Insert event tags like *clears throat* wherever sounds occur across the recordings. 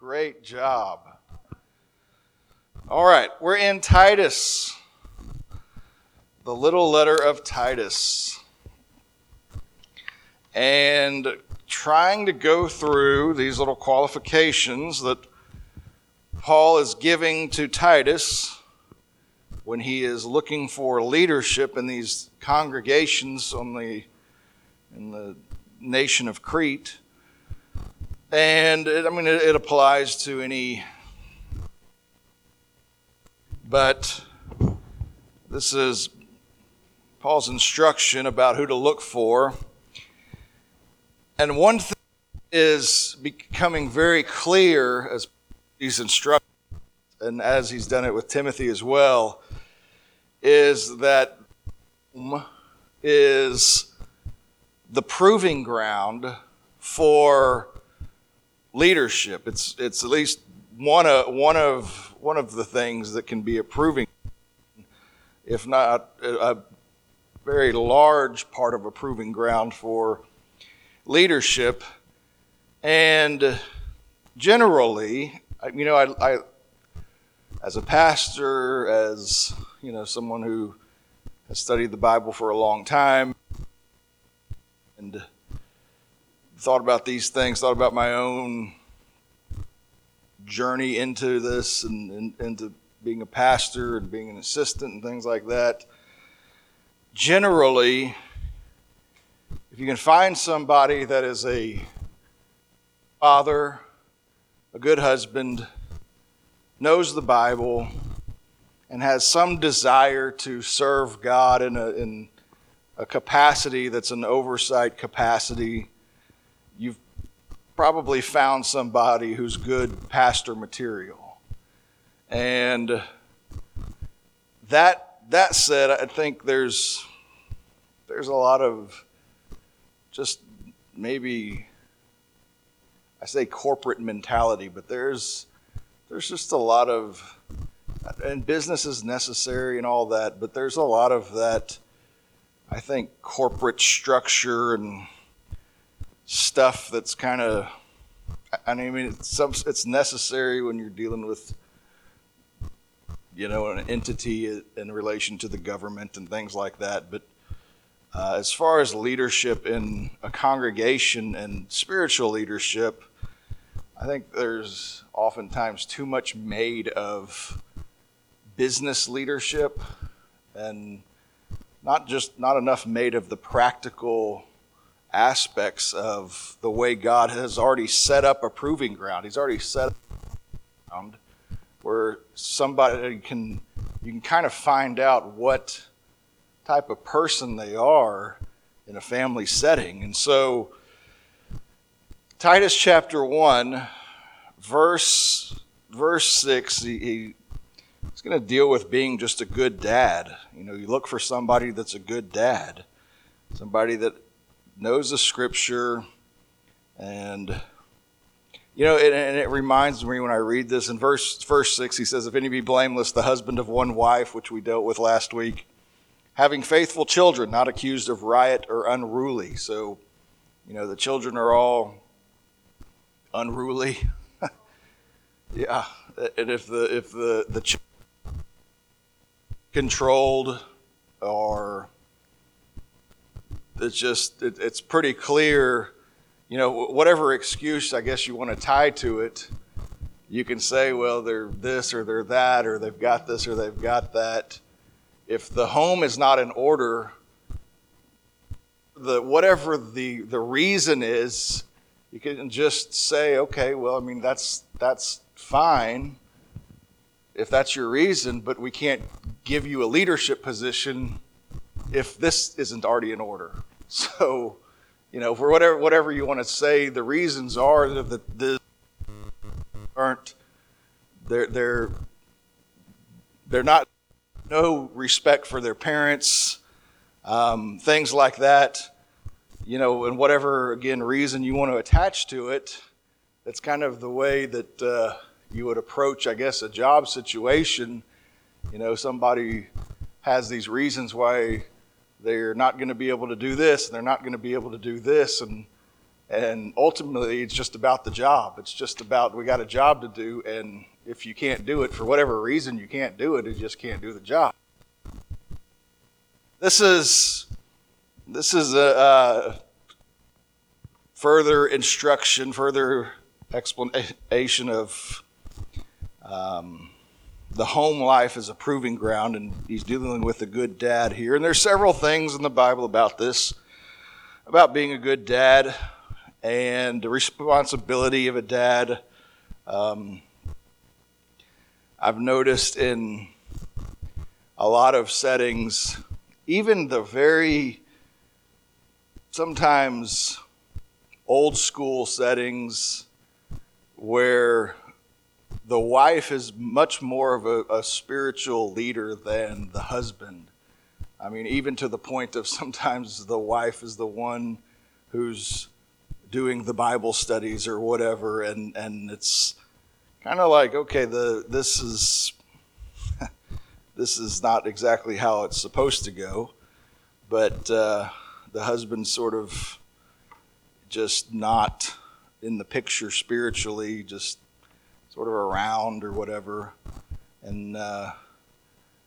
Great job. All right, we're in Titus, the little letter of Titus. And trying to go through these little qualifications that Paul is giving to Titus when he is looking for leadership in these congregations on the in the nation of Crete. And it, I mean, it, it applies to any, but this is Paul's instruction about who to look for. And one thing is becoming very clear as he's instructions, and as he's done it with Timothy as well, is that is the proving ground for leadership. It's it's at least one of one of one of the things that can be approving, if not a very large part of approving ground for leadership. And generally, you know, I, I as a pastor, as you know, someone who has studied the Bible for a long time, and thought about these things, thought about my own journey into this and, and into being a pastor and being an assistant and things like that. Generally, if you can find somebody that is a father, a good husband, knows the Bible, and has some desire to serve God in a, in a capacity that's an oversight capacity, you've probably found somebody who's good pastor material. And that that said, I think there's there's a lot of just maybe I say corporate mentality, but there's there's just a lot of and business is necessary and all that, but there's a lot of that I think corporate structure and stuff that's kind of I mean it's it's necessary when you're dealing with you know an entity in relation to the government and things like that, but uh, as far as leadership in a congregation and spiritual leadership, I think there's oftentimes too much made of business leadership and not just not enough made of the practical aspects of the way God has already set up a proving ground. He's already set up ground where somebody can you can kind of find out what type of person they are in a family setting. And so Titus chapter 1, verse, verse 6, he, he he's going to deal with being just a good dad. You know, you look for somebody that's a good dad, somebody that knows the scripture, and you know, it, and it reminds me when I read this in verse verse six. He says, "If any be blameless, the husband of one wife, which we dealt with last week, having faithful children, not accused of riot or unruly." So, you know, the children are all unruly. *laughs* yeah, and if the if the the ch- controlled or it's just it, it's pretty clear, you know, whatever excuse I guess you want to tie to it, you can say, well, they're this or they're that or they've got this or they've got that. If the home is not in order, the whatever the the reason is, you can just say, okay, well, I mean, that's, that's fine if that's your reason, but we can't give you a leadership position if this isn't already in order. So, you know, for whatever whatever you want to say, the reasons are that the aren't they're they're they're not no respect for their parents, um, things like that you know, and whatever, again, reason you want to attach to it, that's kind of the way that uh, you would approach, I guess, a job situation. You know, somebody has these reasons why they're not going to be able to do this, and they're not going to be able to do this, and And ultimately, it's just about the job. It's just about we got a job to do, and if you can't do it for whatever reason, you can't do it. You just can't do the job. This is this is a, further instruction, further explanation of um, the home life as a proving ground, and he's dealing with a good dad here. And there's several things in the Bible about this, about being a good dad and the responsibility of a dad. Um, I've noticed in a lot of settings, even the very sometimes old school settings where the wife is much more of a, a, spiritual leader than the husband. I mean, even to the point of sometimes the wife is the one who's doing the Bible studies or whatever, and, and it's kind of like, okay, the this is *laughs* this is not exactly how it's supposed to go, but uh, the husband sort of just not in the picture spiritually, just sort of around or whatever. And uh,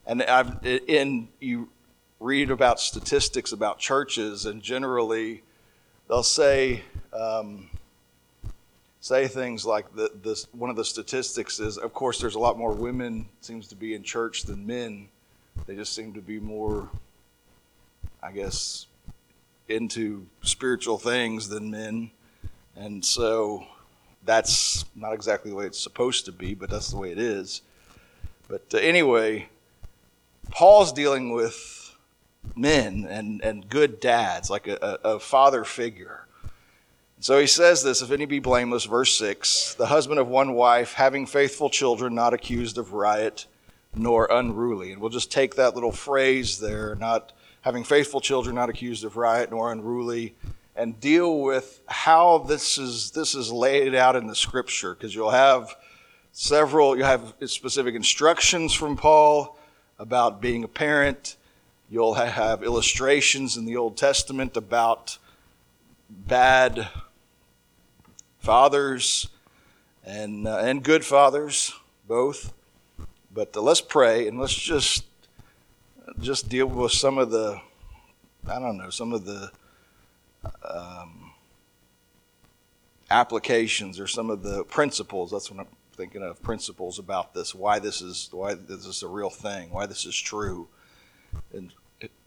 and I've in you read about statistics about churches, and generally they'll say um, say things like the, this. One of the statistics is, of course, there's a lot more women seems to be in church than men. They just seem to be more, I guess, into spiritual things than men. And so that's not exactly the way it's supposed to be, but that's the way it is. But uh, anyway, Paul's dealing with men and, and good dads, like a, a, father figure. So he says this if any be blameless, verse 6 the husband of one wife, having faithful children, not accused of riot nor unruly. And we'll just take that little phrase there, not having faithful children, not accused of riot nor unruly, and deal with how this is this is laid out in the scripture, because you'll have several you have specific instructions from Paul about being a parent. You'll have illustrations in the Old Testament about bad fathers and uh, and good fathers both. But uh, let's pray and let's just just deal with some of the, I don't know, some of the um, applications or some of the principles. That's what I'm thinking of principles about this. Why this is why this is a real thing. Why this is true. And,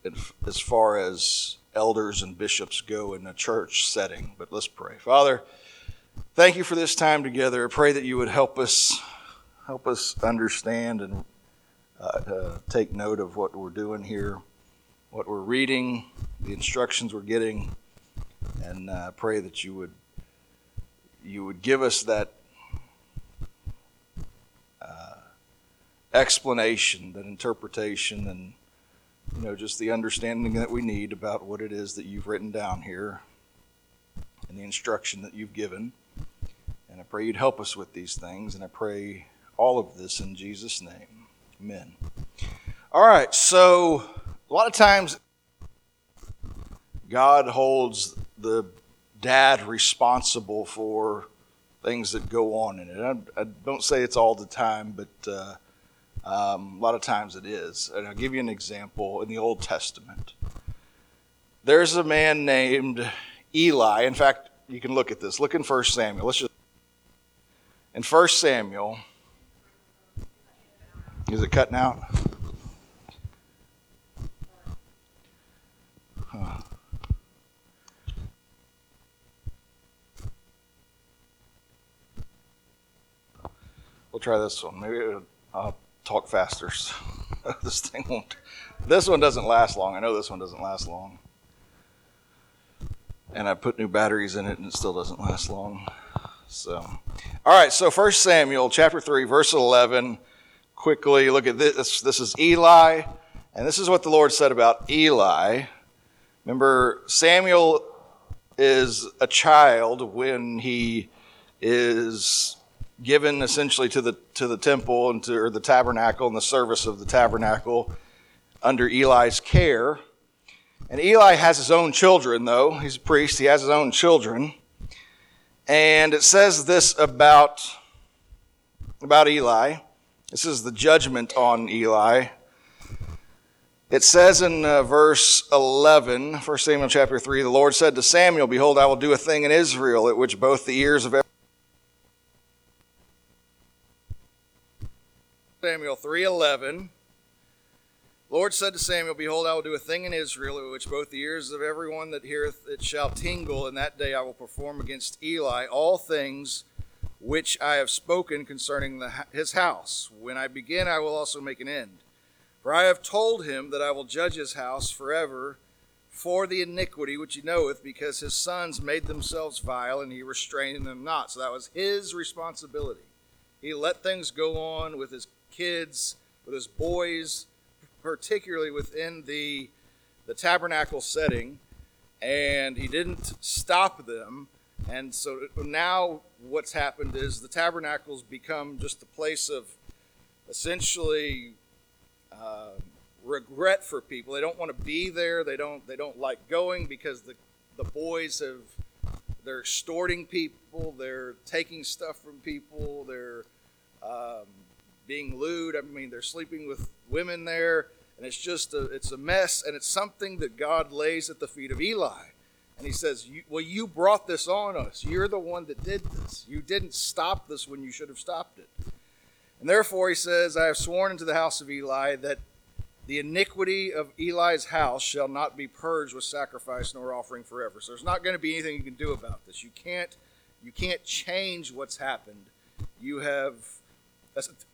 and as far as elders and bishops go in a church setting. But let's pray, Father. Thank you for this time together. I pray that you would help us help us understand and uh, take note of what we're doing here, what we're reading, the instructions we're getting, and uh, pray that you would you would give us that uh, explanation, that interpretation, and you know just the understanding that we need about what it is that you've written down here and the instruction that you've given. And I pray you'd help us with these things, and I pray all of this in Jesus' name. Amen. All right, so a lot of times God holds the dad responsible for things that go on in it. I, I don't say it's all the time, but uh, um, a lot of times it is. And I'll give you an example in the Old Testament. There's a man named Eli. In fact, you can look at this. Look in 1 Samuel. Let's just in 1 Samuel is it cutting out? Huh. We'll try this one. Maybe I'll uh, talk faster. So *laughs* this thing won't. This one doesn't last long. I know this one doesn't last long. And I put new batteries in it and it still doesn't last long. So, all right. So, First Samuel chapter 3, verse 11 quickly look at this. This is Eli, and this is what the Lord said about Eli. Remember, Samuel is a child when he is given essentially to the to the temple and to or the tabernacle and the service of the tabernacle under Eli's care. And Eli has his own children, though. He's a priest, he has his own children. And it says this about, about Eli. This is the judgment on Eli. It says in uh, verse 11, 1 Samuel chapter 3, the Lord said to Samuel, Behold, I will do a thing in Israel at which both the ears of every Samuel 3:11 Lord said to Samuel, Behold, I will do a thing in Israel which both the ears of everyone that heareth it shall tingle, and that day I will perform against Eli all things which I have spoken concerning the, his house. When I begin, I will also make an end. For I have told him that I will judge his house forever for the iniquity which he knoweth, because his sons made themselves vile, and he restrained them not. So that was his responsibility. He let things go on with his kids, with his boys, particularly within the the tabernacle setting, and he didn't stop them. And so now what's happened is the tabernacle's become just a place of essentially uh, regret for people. They don't want to be there. They don't. They don't like going because the the boys have they're extorting people. They're taking stuff from people. They're um, being lewd. I mean, they're sleeping with women there, and it's just a it's a mess. And it's something that God lays at the feet of Eli. And he says, Well, you brought this on us. You're the one that did this. You didn't stop this when you should have stopped it. And therefore, he says, I have sworn into the house of Eli that the iniquity of Eli's house shall not be purged with sacrifice nor offering forever. So there's not going to be anything you can do about this. You can't, you can't change what's happened. You have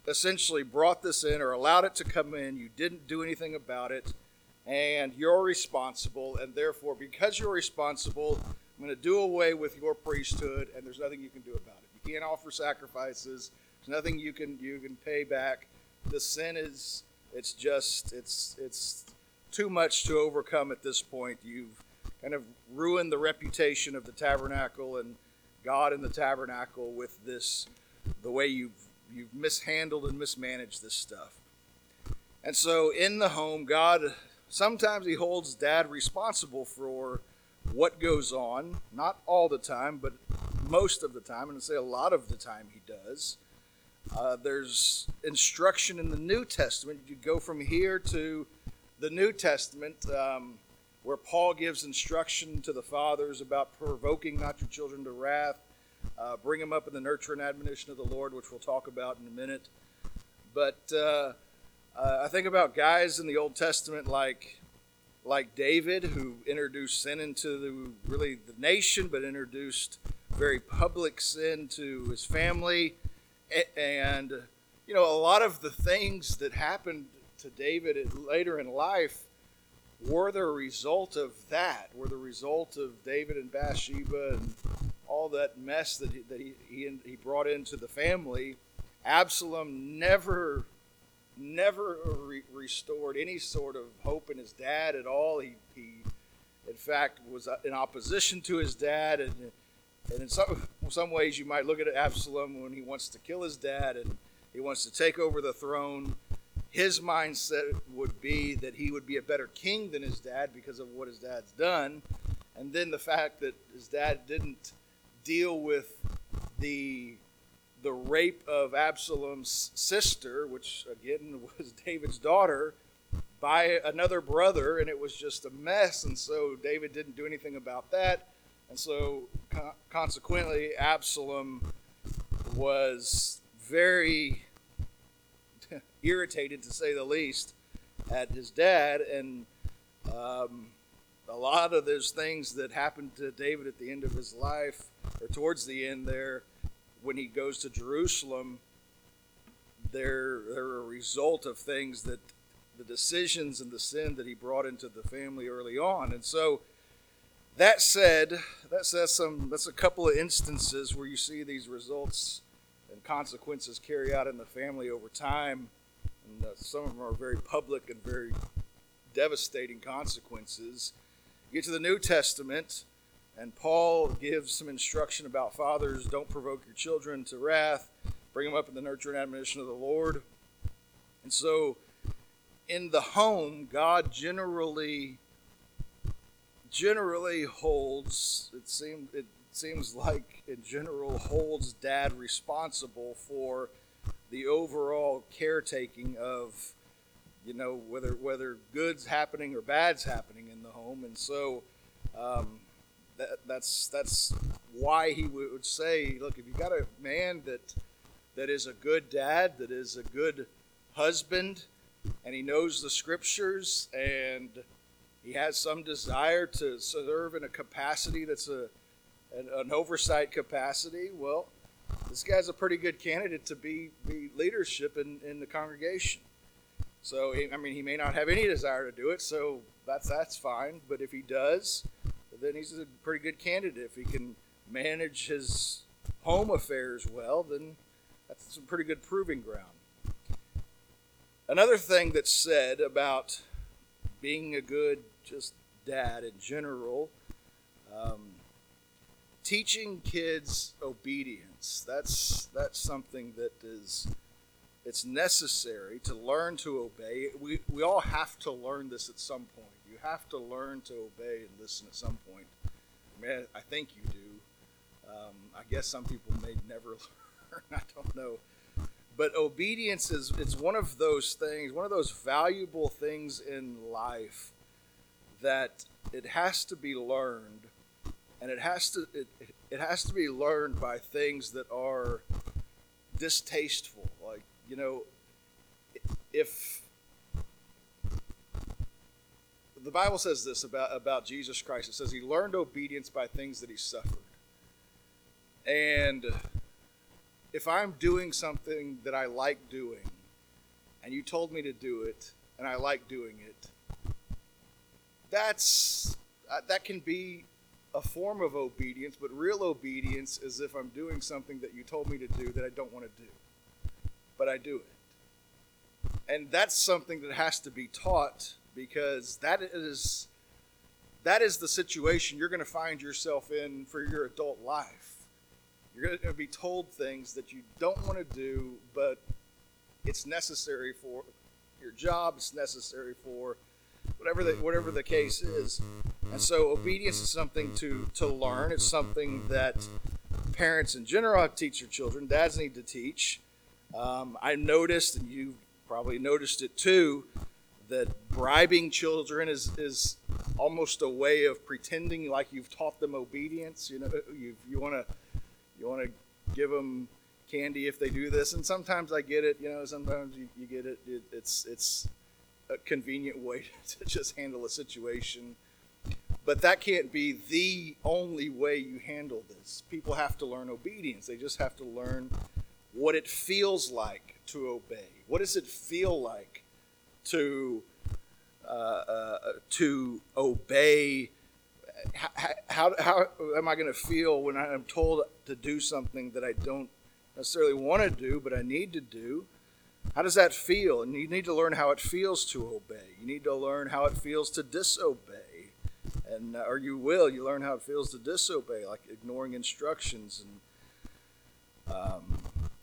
essentially brought this in or allowed it to come in. You didn't do anything about it, and you're responsible. And therefore, because you're responsible, I'm going to do away with your priesthood, and there's nothing you can do about it. You can't offer sacrifices. There's nothing you can you can pay back. The sin is it's just it's it's too much to overcome at this point. You've kind of ruined the reputation of the tabernacle and God in the tabernacle with this the way you've you've mishandled and mismanaged this stuff. And so in the home, God sometimes he holds dad responsible for what goes on, not all the time, but most of the time, and I say a lot of the time he does. Uh, there's instruction in the New Testament. You go from here to the New Testament, um, where Paul gives instruction to the fathers about provoking not your children to wrath, uh, bring them up in the nurture and admonition of the Lord, which we'll talk about in a minute. But uh, uh, I think about guys in the Old Testament like like David, who introduced sin into the, really the nation, but introduced very public sin to his family, and you know a lot of the things that happened to David later in life were the result of that, were the result of David and Bathsheba and all that mess that he, that he, he, he brought into the family, Absalom never never re- restored any sort of hope in his dad at all. He, he in fact, was uh, in opposition to his dad, and and in some some ways you might look at Absalom when he wants to kill his dad and he wants to take over the throne. His mindset would be that he would be a better king than his dad because of what his dad's done, and then the fact that his dad didn't deal with the the rape of Absalom's sister, which again *laughs* was David's daughter, by another brother, and it was just a mess. And so David didn't do anything about that. And so co- consequently, Absalom was very *laughs* irritated, to say the least, at his dad. And um, a lot of those things that happened to David at the end of his life or towards the end there, when he goes to Jerusalem, they're, they're a result of things that the decisions and the sin that he brought into the family early on. And so, that said, that's, that's, some, that's a couple of instances where you see these results and consequences carry out in the family over time. And uh, some of them are very public and very devastating consequences. You get to the New Testament, and Paul gives some instruction about fathers don't provoke your children to wrath, bring them up in the nurture and admonition of the Lord. And so, in the home, God generally generally holds it seems it seems like in general holds dad responsible for the overall caretaking of you know whether whether good's happening or bad's happening in the home and so um, that, that's that's why he would say look if you got a man that that is a good dad that is a good husband and he knows the scriptures and he has some desire to serve in a capacity that's a an, an oversight capacity well this guy's a pretty good candidate to be, be leadership in, in the congregation so I mean, he may not have any desire to do it, so that's that's fine. But if he does, then he's a pretty good candidate. If he can manage his home affairs well, then that's some pretty good proving ground. Another thing that's said about being a good just dad in general, um, teaching kids obedience. That's that's something that is it's necessary to learn to obey. We, we all have to learn this at some point. Have to learn to obey and listen at some point. I mean, I think you do. Um, I guess some people may never *laughs* learn. I don't know. But obedience is it's one of those things, one of those valuable things in life that it has to be learned, and it has to it, it has to be learned by things that are distasteful, like you know, if the Bible says this about, about Jesus Christ, it says he learned obedience by things that he suffered. And if I'm doing something that I like doing, and you told me to do it, and I like doing it, that's uh, that can be a form of obedience, but real obedience is if I'm doing something that you told me to do that I don't want to do but I do it. And that's something that has to be taught because that is that is the situation you're going to find yourself in for your adult life. You're going to be told things that you don't want to do, but it's necessary for your job, it's necessary for whatever the, whatever the case is. And so obedience is something to, to learn. It's something that parents in general teach their children, dads need to teach. Um, I noticed, and you probably noticed it too, that bribing children is, is almost a way of pretending like you've taught them obedience. You know, you you want to you want to give them candy if they do this, and sometimes I get it. You know, sometimes you, you get it. it. It's it's a convenient way *laughs* to just handle a situation. But that can't be the only way you handle this. People have to learn obedience. They just have to learn what it feels like to obey. What does it feel like to uh, uh, to obey? How, how, how am I going to feel when I'm told to do something that I don't necessarily want to do, but I need to do? How does that feel? And you need to learn how it feels to obey. You need to learn how it feels to disobey, and uh, or you will. You learn how it feels to disobey, like ignoring instructions and um,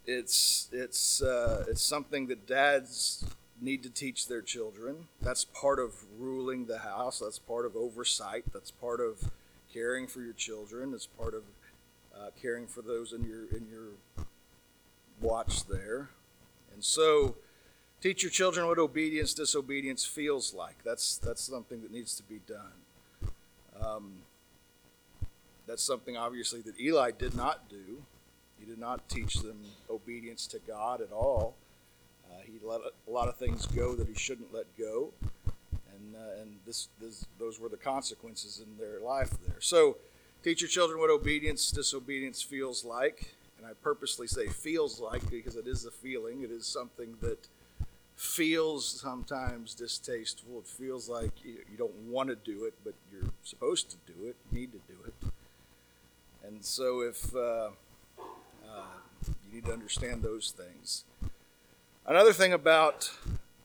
it's it's uh, it's something that dads need to teach their children. That's part of ruling the house. That's part of oversight. That's part of caring for your children. It's part of uh, caring for those in your in your watch there. And so, teach your children what obedience, disobedience feels like. That's that's something that needs to be done. Um, that's something obviously that Eli did not do. He did not teach them obedience to God at all. Uh, he let a lot of things go that he shouldn't let go, and uh, and this, this those were the consequences in their life there. So, teach your children what obedience, disobedience feels like, and I purposely say feels like because it is a feeling. It is something that feels sometimes distasteful. It feels like you, you don't want to do it, but you're supposed to do it. You need to do it. And so if uh, you need to understand those things. Another thing about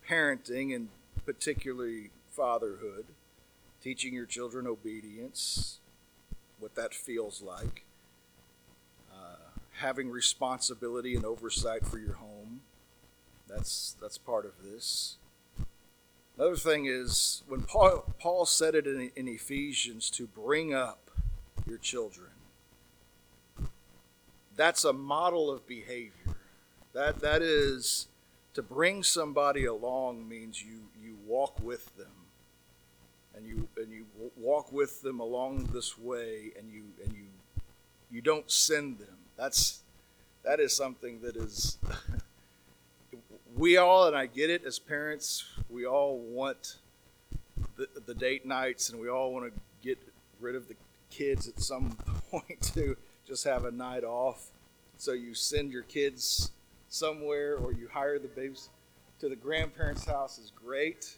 parenting and particularly fatherhood, teaching your children obedience, what that feels like, uh, having responsibility and oversight for your home. That's that's part of this. Another thing is when Paul, Paul said it in, in Ephesians to bring up your children that's a model of behavior. That that is to bring somebody along means you you walk with them, and you and you walk with them along this way, and you and you you don't send them. That's that is something that is. *laughs* we all, and I get it as parents, we all want the, the date nights, and we all want to get rid of the kids at some *laughs* point to just have a night off. So you send your kids somewhere or you hire the babies to the grandparents' house is great.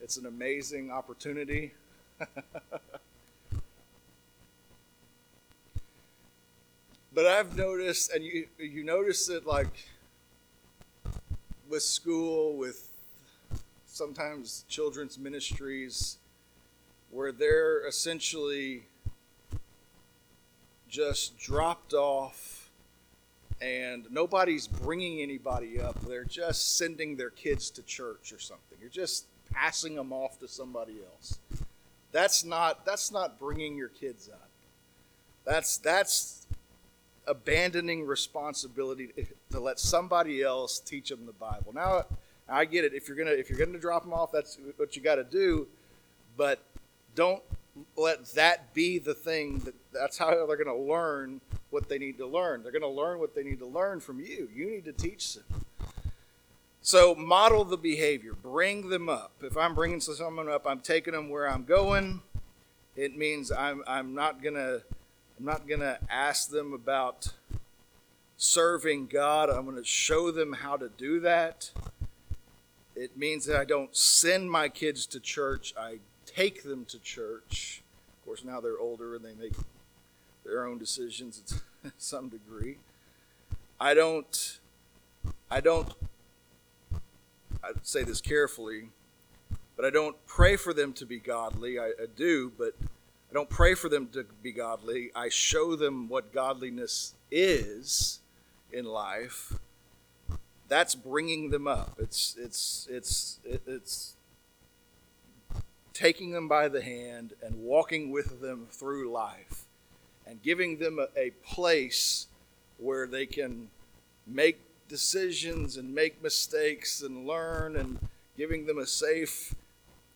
It's an amazing opportunity. *laughs* but I've noticed, and you you notice it like with school, with sometimes children's ministries, where they're essentially just dropped off and nobody's bringing anybody up. They're just sending their kids to church or something. You're just passing them off to somebody else. That's not that's not bringing your kids up. That's that's abandoning responsibility to let somebody else teach them the Bible. Now I get it. If you're gonna if you're gonna drop them off, that's what you got to do. But don't let that be the thing that that's how they're to learn what they need to learn. They're going to learn what they need to learn from you. You need to teach them. So model the behavior. Bring them up. If I'm bringing someone up, I'm taking them where I'm going. It means I'm I'm not gonna I'm not gonna ask them about serving God. I'm going to show them how to do that. It means that I don't send my kids to church. I take them to church. Of course, now they're older and they make their own decisions *laughs* to some degree. I don't, I don't, I say this carefully, but I don't pray for them to be godly. I, I do, but I don't pray for them to be godly. I show them what godliness is in life. That's bringing them up. It's it's it's it's taking them by the hand and walking with them through life and giving them a, a place where they can make decisions and make mistakes and learn and giving them a safe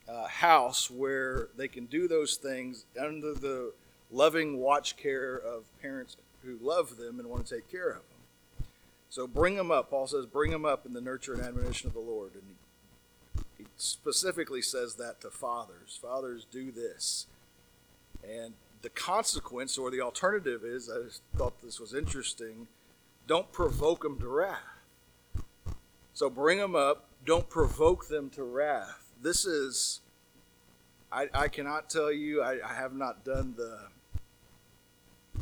uh, house where they can do those things under the loving watch care of parents who love them and want to take care of them. So bring them up. Paul says, bring them up in the nurture and admonition of the Lord. And he specifically says that to fathers. Fathers, do this. And the consequence or the alternative is I thought this was interesting don't provoke them to wrath. So bring them up, don't provoke them to wrath. This is, I, I cannot tell you, I, I have not done the,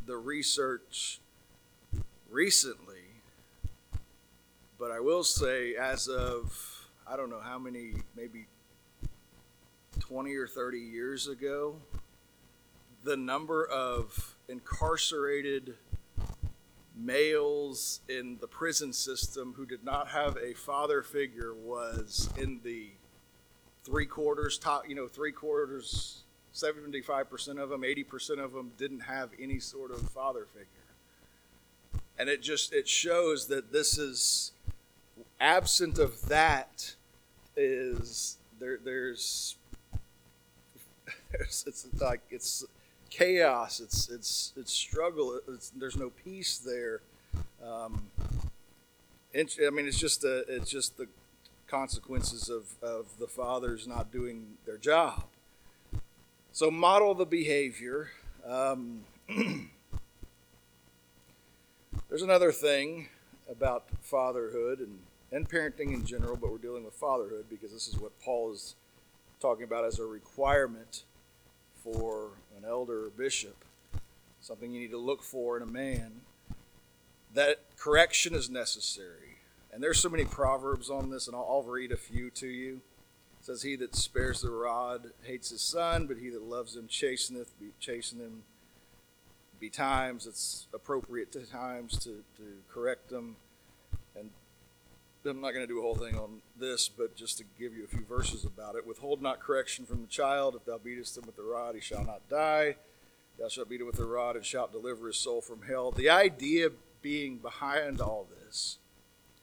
the research recently, but I will say, as of I don't know how many, maybe 20 or 30 years ago, the number of incarcerated males in the prison system who did not have a father figure was in the three quarters, top, you know, three quarters, 75% of them, 80% of them didn't have any sort of father figure. And it just, it shows that this is absent of that is there there's, there's *laughs* it's like it's chaos. It's it's it's struggle. It's, there's no peace there. Um, I mean it's just a, it's just the consequences of, of the fathers not doing their job. So model the behavior. Um, *clears throat* there's another thing about fatherhood and and parenting in general, but we're dealing with fatherhood because this is what Paul is talking about as a requirement for an elder or bishop, something you need to look for in a man. That correction is necessary. And there's so many proverbs on this, and I'll, I'll read a few to you. It says, He that spares the rod hates his son, but he that loves him chasteneth, be, chasten him be times. It's appropriate to times to, to correct them. I'm not going to do a whole thing on this, but just to give you a few verses about it. Withhold not correction from the child. If thou beatest him with the rod, he shall not die. Thou shalt beat him with a rod and shalt deliver his soul from hell. The idea being behind all this,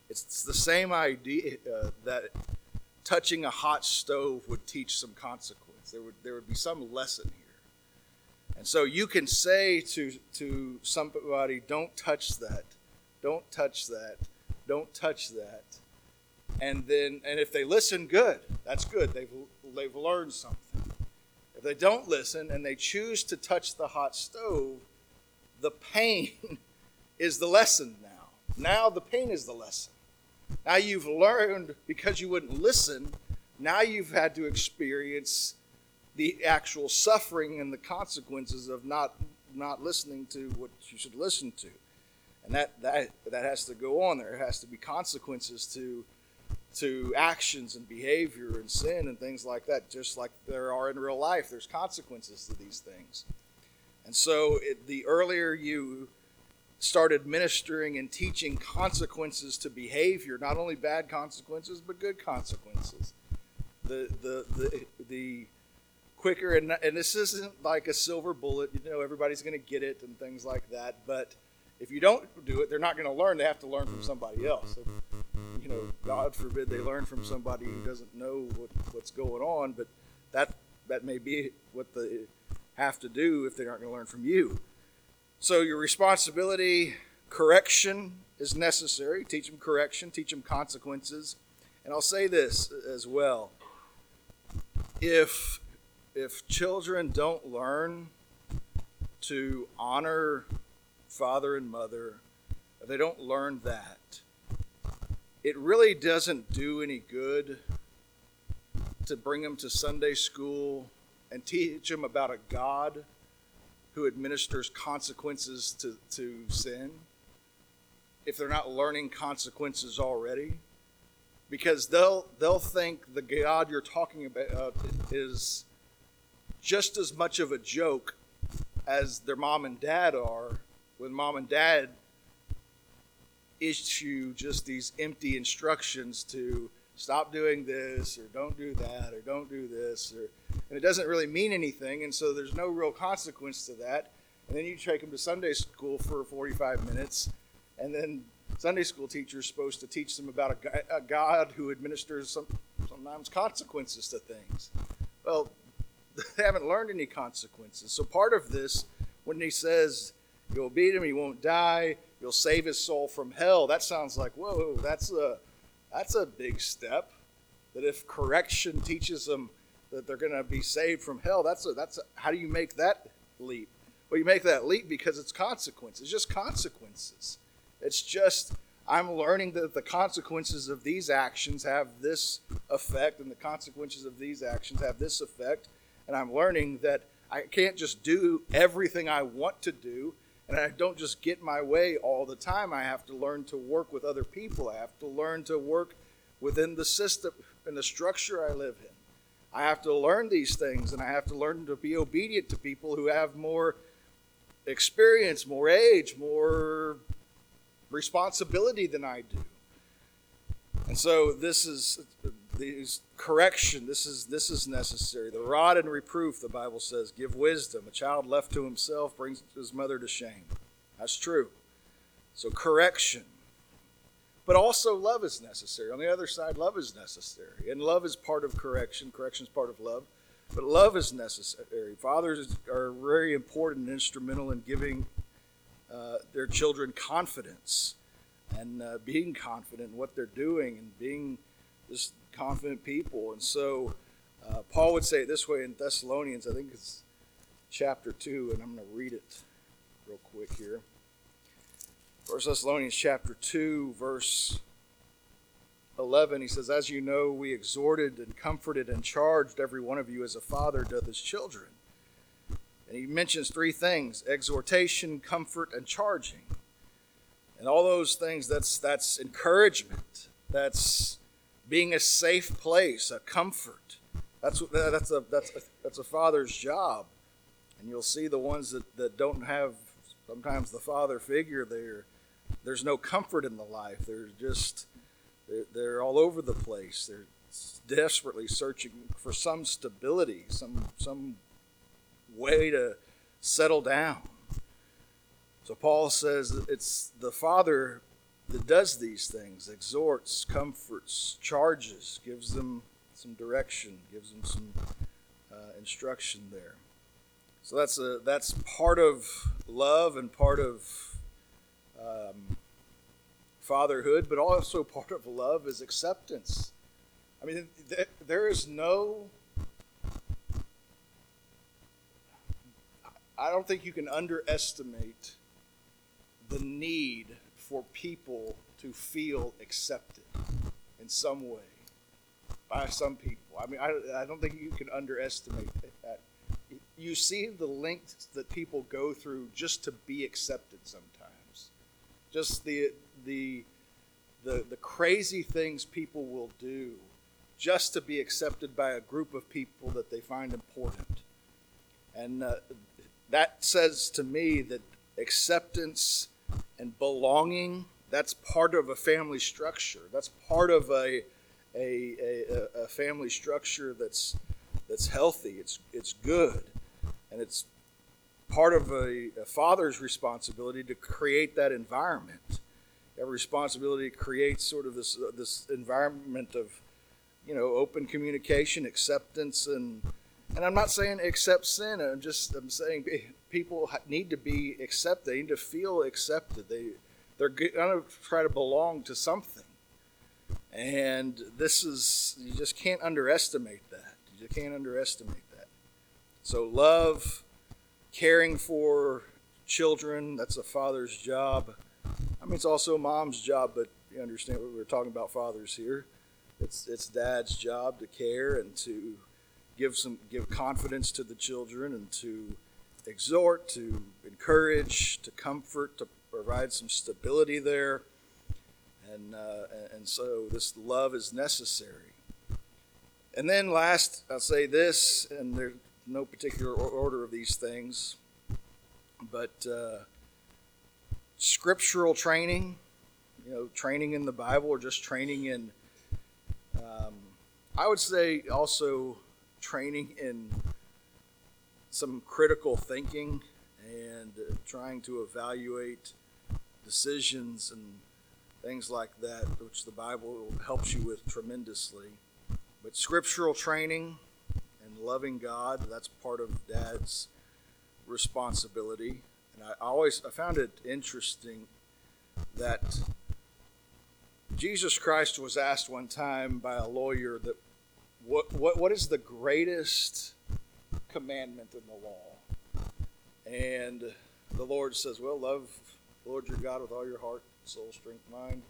it's the same idea uh, that touching a hot stove would teach some consequence. There would, there would be some lesson here. And so you can say to, to somebody, don't touch that, don't touch that, don't touch that. And then, and if they listen, good. That's good. They've, they've learned something. If they don't listen and they choose to touch the hot stove, the pain *laughs* is the lesson now. Now the pain is the lesson. Now you've learned because you wouldn't listen, now you've had to experience the actual suffering and the consequences of not not listening to what you should listen to. And that that that has to go on there. Has to be consequences to to actions and behavior and sin and things like that, just like there are in real life. There's consequences to these things. And so it, the earlier you started ministering and teaching consequences to behavior, not only bad consequences, but good consequences. The, the, the, the quicker, and, and this isn't like a silver bullet, you know, everybody's going to get it and things like that, but if you don't do it, they're not going to learn. They have to learn from somebody else. you know, God forbid they learn from somebody who doesn't know what, what's going on, but that, that may be what they have to do if they aren't going to learn from you. So your responsibility, correction is necessary. Teach them correction, teach them consequences. And I'll say this as well. If if children don't learn to honor father and mother, if they don't learn that, it really doesn't do any good to bring them to Sunday school and teach them about a God who administers consequences to, to sin if they're not learning consequences already. Because they'll they'll think the God you're talking about is just as much of a joke as their mom and dad are when mom and dad issue just these empty instructions to stop doing this or don't do that or don't do this or and it doesn't really mean anything. And so there's no real consequence to that. And then you take them to sunday school for 45 minutes. And then sunday school teacher is supposed to teach them about a, god who administers some, sometimes consequences to things. Well *laughs* they haven't learned any consequences. So part of this when he says you'll beat him he won't die you'll save his soul from hell that sounds like whoa that's a that's a big step. That if correction teaches them that they're going to be saved from hell, that's a, that's a, how do you make that leap? Well, you make that leap because it's consequences. It's just consequences. It's just I'm learning that the consequences of these actions have this effect, and the consequences of these actions have this effect. And I'm learning that I can't just do everything I want to do and I don't just get my way all the time. I have to learn to work with other people. I have to learn to work within the system and the structure I live in. I have to learn these things and I have to learn to be obedient to people who have more experience, more age, more responsibility than I do. And so this is these correction. This is this is necessary. The rod and reproof the bible says give wisdom. A child left to himself brings his mother to shame. That's true. So correction. But also love is necessary. On the other side love is necessary. And love is part of correction. Correction is part of love. But love is necessary. Fathers are very important and instrumental in giving uh, their children confidence and uh, being confident in what they're doing and being confident people. And so uh, Paul would say it this way in Thessalonians, I think it's chapter 2, and I'm going to read it real quick here. First Thessalonians chapter 2, verse 11, he says, As you know, we exhorted and comforted and charged every one of you as a father doth his children. And he mentions three things exhortation, comfort, and charging. And all those things, that's, that's encouragement. That's being a safe place, a comfort. That's that's a that's a, that's a father's job, and you'll see the ones that, that don't have sometimes the father figure there. There's no comfort in the life. They're just they're, they're all over the place. They're desperately searching for some stability, some some way to settle down. So Paul says it's the father that does these things, exhorts, comforts, charges, gives them some direction, gives them some uh, instruction there. So that's a that's part of love and part of um, fatherhood, but also part of love is acceptance. I mean, th- there is no. I don't think you can underestimate the need for people to feel accepted in some way by some people. I mean, I, I don't think you can underestimate that. You see the lengths that people go through just to be accepted sometimes. Just the, the, the, the crazy things people will do just to be accepted by a group of people that they find important. And uh, that says to me that acceptance and belonging that's part of a family structure. That's part of a a, a, a family structure that's that's healthy. It's it's good. And it's part of a, a father's responsibility to create that environment. Have a responsibility to create sort of this uh, this environment of you know open communication acceptance and and i'm not saying accept sin i'm just i'm saying eh, people need to be accepted. They need to feel accepted. They they're going to try to belong to something, and this is you just can't underestimate that. You can't underestimate that. So love, caring for children. That's a father's job. I mean, it's also mom's job, but you understand what we're talking about fathers here. It's it's dad's job to care and to give some give confidence to the children and to exhort, to encourage, to comfort, to provide some stability there. And, uh, and so this love is necessary. And then last, I'll say this, and there's no particular order of these things, but uh, scriptural training, you know, training in the Bible or just training in, um, I would say also training in some critical thinking and uh, trying to evaluate decisions and things like that, which the Bible helps you with tremendously. But scriptural training and loving God, that's part of dad's responsibility. And I always I found it interesting that Jesus Christ was asked one time by a lawyer that what what, what is the greatest commandment in the law. And the Lord says, Well, love the Lord your God with all your heart, soul, strength, mind.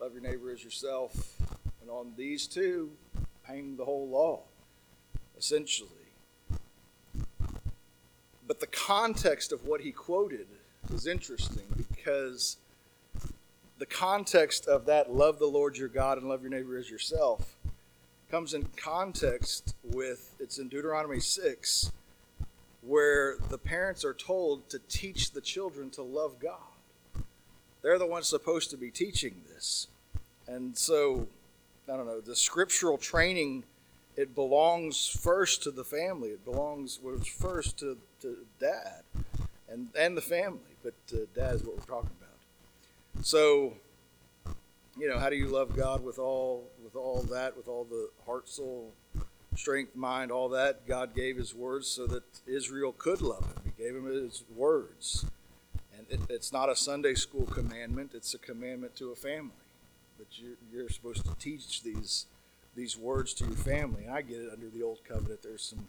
Love your neighbor as yourself. And on these two hang the whole law, essentially. But the context of what he quoted is interesting because the context of that love the Lord your God and love your neighbor as yourself comes in context with it's in Deuteronomy 6 where the parents are told to teach the children to love God. They're the ones supposed to be teaching this. And so, I don't know, the scriptural training, it belongs first to the family. It belongs was first to, to dad and, and the family, but uh, dad is what we're talking about. So, you know, how do you love God with all with all that, with all the heart, soul, strength, mind, all that? God gave His words so that Israel could love Him. He gave Him His words, and it, it's not a Sunday school commandment; it's a commandment to a family. That you're, you're supposed to teach these these words to your family. And I get it under the old covenant. There's some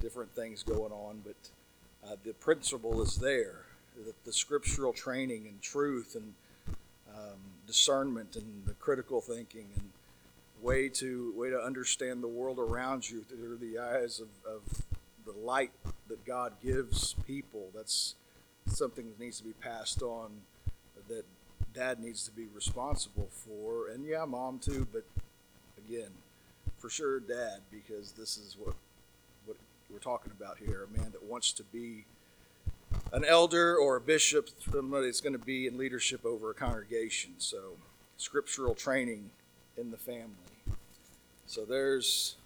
different things going on, but uh, the principle is there. That the scriptural training and truth and um, discernment and the critical thinking and way to way to understand the world around you through the eyes of, of the light that God gives people. That's something that needs to be passed on that dad needs to be responsible for. And yeah, mom too, but again, for sure dad, because this is what what we're talking about here, a man that wants to be an elder or a bishop, somebody that's going to be in leadership over a congregation. So, scriptural training in the family. So there's,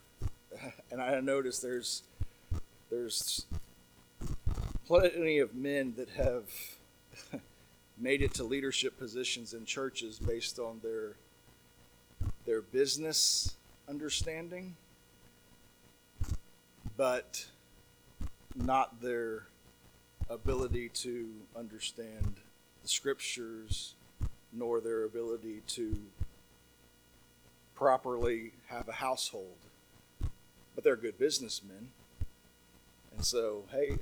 *laughs* and I noticed there's there's plenty of men that have *laughs* made it to leadership positions in churches based on their their business understanding, but not their ability to understand the scriptures, nor their ability to properly have a household. But they're good businessmen. And so, hey,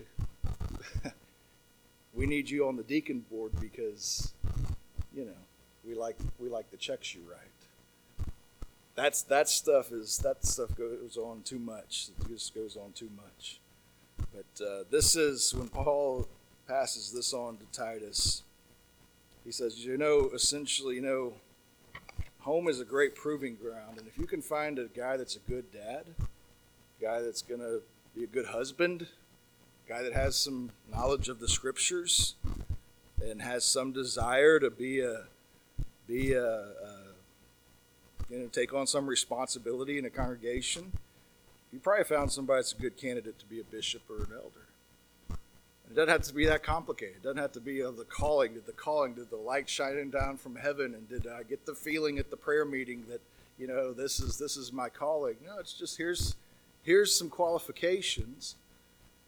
*laughs* we need you on the deacon board because, you know, we like we like the checks you write. That's that stuff is that stuff goes on too much. It just goes on too much. But uh, this is when Paul passes this on to Titus. He says, you know, essentially, you know, home is a great proving ground, and if you can find a guy that's a good dad, a guy that's going to be a good husband, a guy that has some knowledge of the scriptures, and has some desire to be a be a, a you know take on some responsibility in a congregation, you probably found somebody that's a good candidate to be a bishop or an elder. It doesn't have to be that complicated. It doesn't have to be of the calling. Did the calling, did the light shining down from heaven, and did I get the feeling at the prayer meeting that you know this is this is my calling? No, it's just here's here's some qualifications,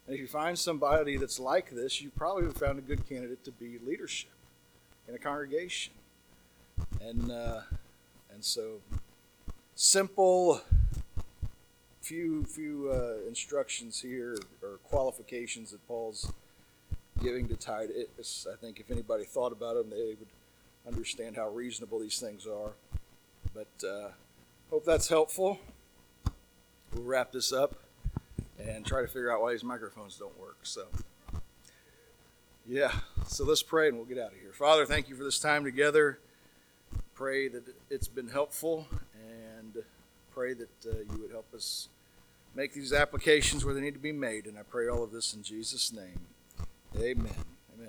and if you find somebody that's like this, you probably have found a good candidate to be leadership in a congregation, and uh, and so simple few few uh, instructions here or qualifications that Paul's giving to Titus. I think if anybody thought about them, they would understand how reasonable these things are. But uh, hope that's helpful. We'll wrap this up and try to figure out why these microphones don't work. So, yeah. So let's pray and we'll get out of here. Father, thank you for this time together. Pray that it's been helpful and pray that uh, you would help us make these applications where they need to be made. And I pray all of this in Jesus' name. Amen.